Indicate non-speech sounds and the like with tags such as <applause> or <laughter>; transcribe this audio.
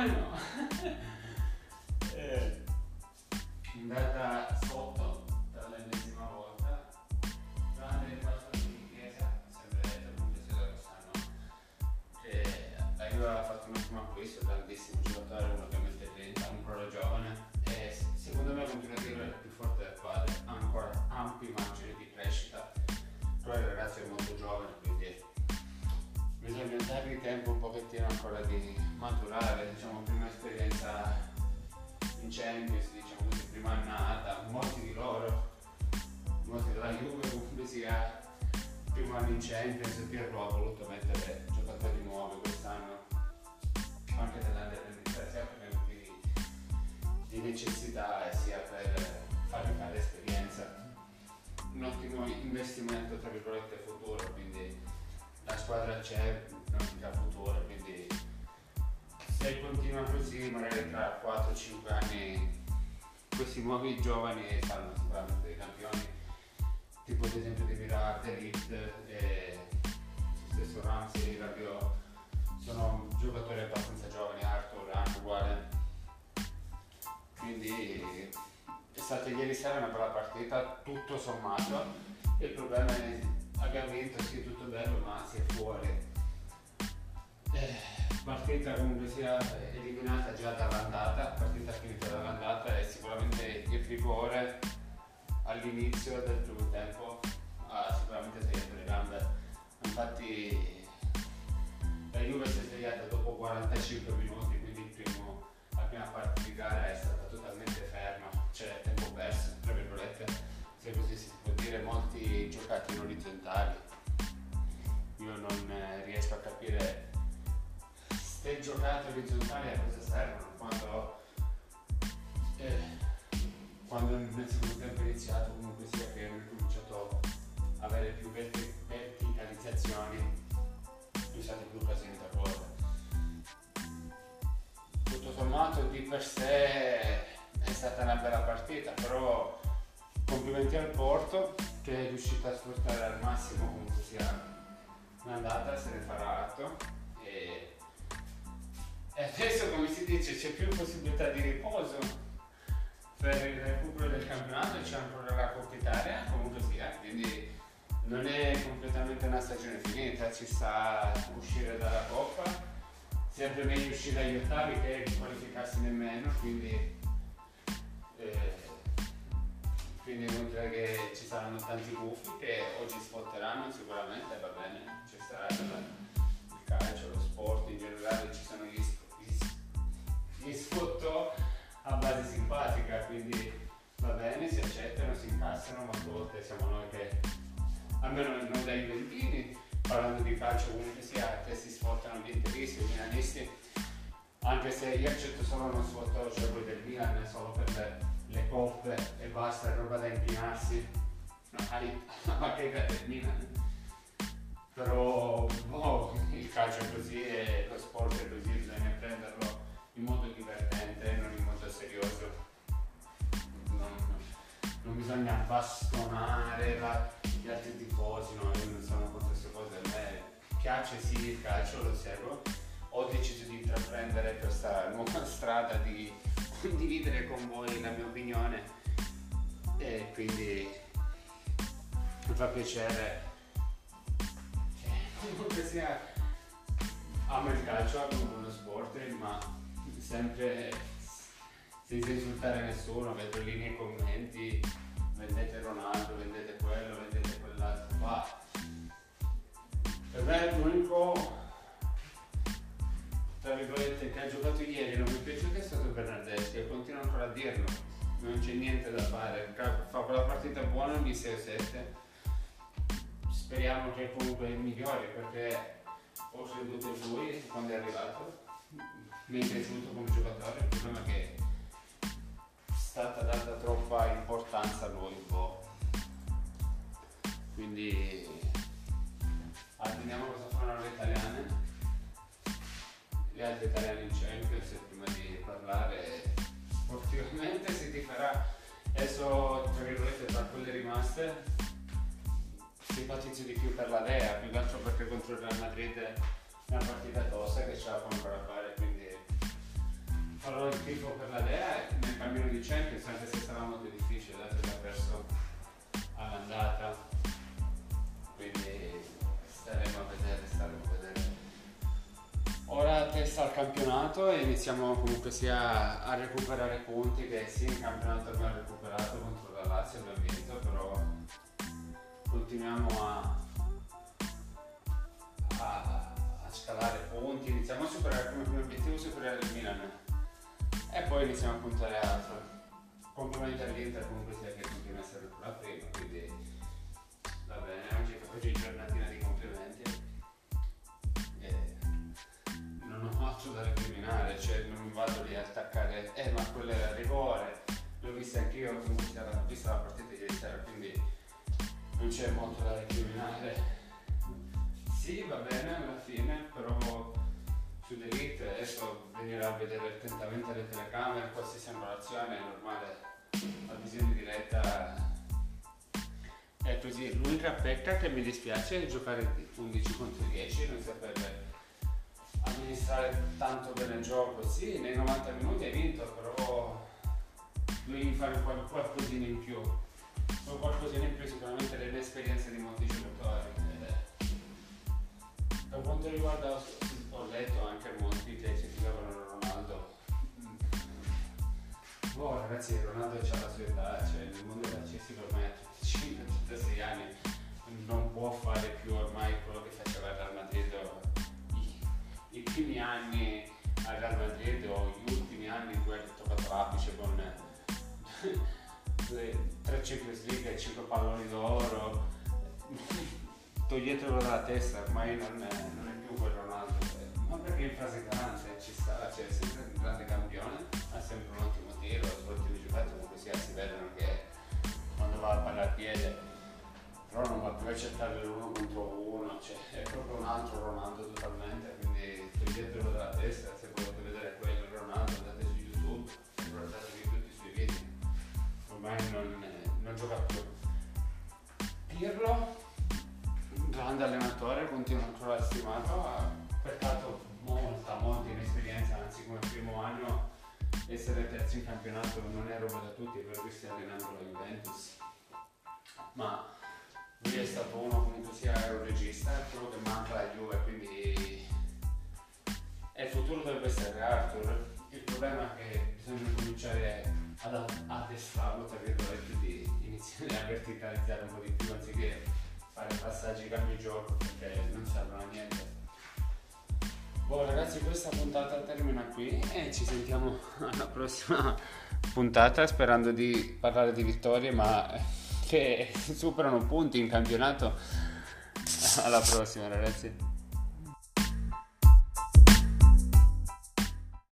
Come no? <laughs> eh, andata sotto per l'ennesima volta. Grande riparto di chiesa, sempre detto comunque sia quest'anno. Che la Juve ha fatto un ottimo acquisto, grandissimo giocatore, uno che mette dentro, ancora giovane. E secondo me continua a dire il più forte del padre, ancora ampi margini bisogna dargli tempo un pochettino ancora di maturare, diciamo, prima esperienza in Champions, diciamo così, prima annata, molti di loro, molti della Juve comunque sia primo anno in Champions e ha voluto mettere giocatori nuovi quest'anno, anche dell'Under 23, sia per motivi di necessità e sia per fargli fare esperienza. Un ottimo investimento tra virgolette futuro, quindi la squadra c'è, non dica futuro, quindi se continua così magari tra 4-5 anni questi nuovi giovani saranno sicuramente dei campioni, tipo ad esempio di Mirard, Elite e stesso Ramsey, Rabiot, sono giocatori abbastanza giovani, Arthur anche uguale. Quindi è stata ieri sera una bella partita, tutto sommato. Il problema è abbiamo vinto, sì, tutto bello, ma si è fuori. Eh, partita comunque sia eliminata già dall'andata, partita finita dall'andata e sicuramente il rigore all'inizio del primo tempo ha sicuramente tagliato le gambe. Infatti la Juve si è svegliata dopo 45 minuti, quindi primo, la prima parte di gara è stata totalmente giocati in orizzontali. Io non eh, riesco a capire se giocate orizzontali a cosa servono quando, eh, quando nel secondo tempo è iniziato comunque sia che abbiamo cominciato a avere più verti- verticalizzazioni più state più occasioni da gol. Tutto sommato di per sé è stata una bella partita, però complimenti al Porto che è riuscito a sfruttare al massimo comunque sia un'andata, se ne farà atto. E, e adesso come si dice c'è più possibilità di riposo per il recupero del campionato c'è ancora la Coppa Italia comunque sia, quindi non è completamente una stagione finita, ci sta uscire dalla Coppa, sempre meglio uscire agli ottavi che qualificarsi nemmeno, quindi, quindi inutile che ci saranno tanti gufi che oggi sfotteranno sicuramente, va bene, ci sarà il calcio, lo sport in generale, ci sono gli, gli, gli sfottò a base simpatica, quindi va bene, si accettano, si incassano, ma a volte siamo noi che almeno noi dai Juventini, parlando di calcio comunque sia, che si sfottano gli interisti, milanisti, anche se io accetto solo uno sfotto, cioè quello del Milan, solo per le, coppe e basta, è roba da inchinarsi, no, alla <laughs> bacheca del Milan. Però boh, il calcio è così e lo sport è così, bisogna prenderlo in modo divertente, non in modo serioso. Non, non bisogna bastonare la, gli altri tifosi, no, io non sono contro queste cose, a me piace sì il calcio, lo seguo, ho deciso di intraprendere questa nuova <laughs> strada di condividere con voi la mia opinione. E quindi mi fa piacere. Che comunque sia amo il calcio, amo uno sport, ma sempre senza insultare nessuno, vedo lì nei commenti vendete Ronaldo, vendete quello, vendete quell'altro, ma per me l'unico tra virgolette che ha giocato ieri non dirlo, non c'è niente da fare, fa quella partita buona ogni 6-7, speriamo che comunque migliori perché ho creduto in lui quando è arrivato, mi è piaciuto come giocatore, sportivamente si ti farà adesso tra virgolette tra quelle rimaste. Simpatizzo di più per la Dea, più che altro perché contro il Real Madrid è una partita tosta che ce la può ancora fare, quindi farò il tifo per la Dea nel cammino di Champions, anche se sarà molto difficile, dato che ha perso all'andata, Ora testa al campionato e iniziamo comunque sia a recuperare punti che sì in campionato abbiamo recuperato contro la Lazio, abbiamo vinto, però continuiamo a, a, a scalare punti, iniziamo a superare come primo obiettivo superare il Milan e poi iniziamo a puntare altro. Complimenti all'Inter comunque sia che continua a c'è molto da recriminare. Sì, va bene alla fine, però su Delete adesso venire a vedere attentamente le telecamere, qualsiasi angolazione è normale, la visione diretta è così. L'unica pecca che mi dispiace è giocare 11 contro 10, non sapere amministrare tanto bene il gioco. Sì, nei 90 minuti hai vinto, però devi fare qualcosina in più o qualcosina in più sicuramente dell'esperienza di molti giocatori. Eh, per quanto riguarda, ho letto anche molti che criticavano Ronaldo. Oh ragazzi, Ronaldo ha la sua età, cioè nel mondo calcistico ormai a 35-36 <laughs> anni palloni d'oro. <laughs> Toglietelo dalla testa ormai non è, non è più quel Ronaldo ma perché in fase grande ci sta cioè è sempre un grande campione ha sempre un ottimo tiro ottimi giocatori comunque sia si vedono che quando va a palla al piede però non va più a cercare l'uno contro uno cioè è proprio un altro Ronaldo totalmente quindi toglietelo dalla testa terzo in campionato non è roba da tutti, per cui stia allenando la Juventus. Ma lui è stato uno comunque sia un regista, è quello che manca alla Juve, quindi è il futuro dovrebbe essere Arthur. Il problema è che bisogna cominciare ad addestrarlo, tra virgolette, di iniziare a verticalizzare un po' di più anziché fare passaggi cambi gioco perché non servono a niente. Boh ragazzi questa puntata termina qui e ci sentiamo <laughs> alla prossima puntata sperando di parlare di vittorie ma che superano punti in campionato. Alla prossima ragazzi.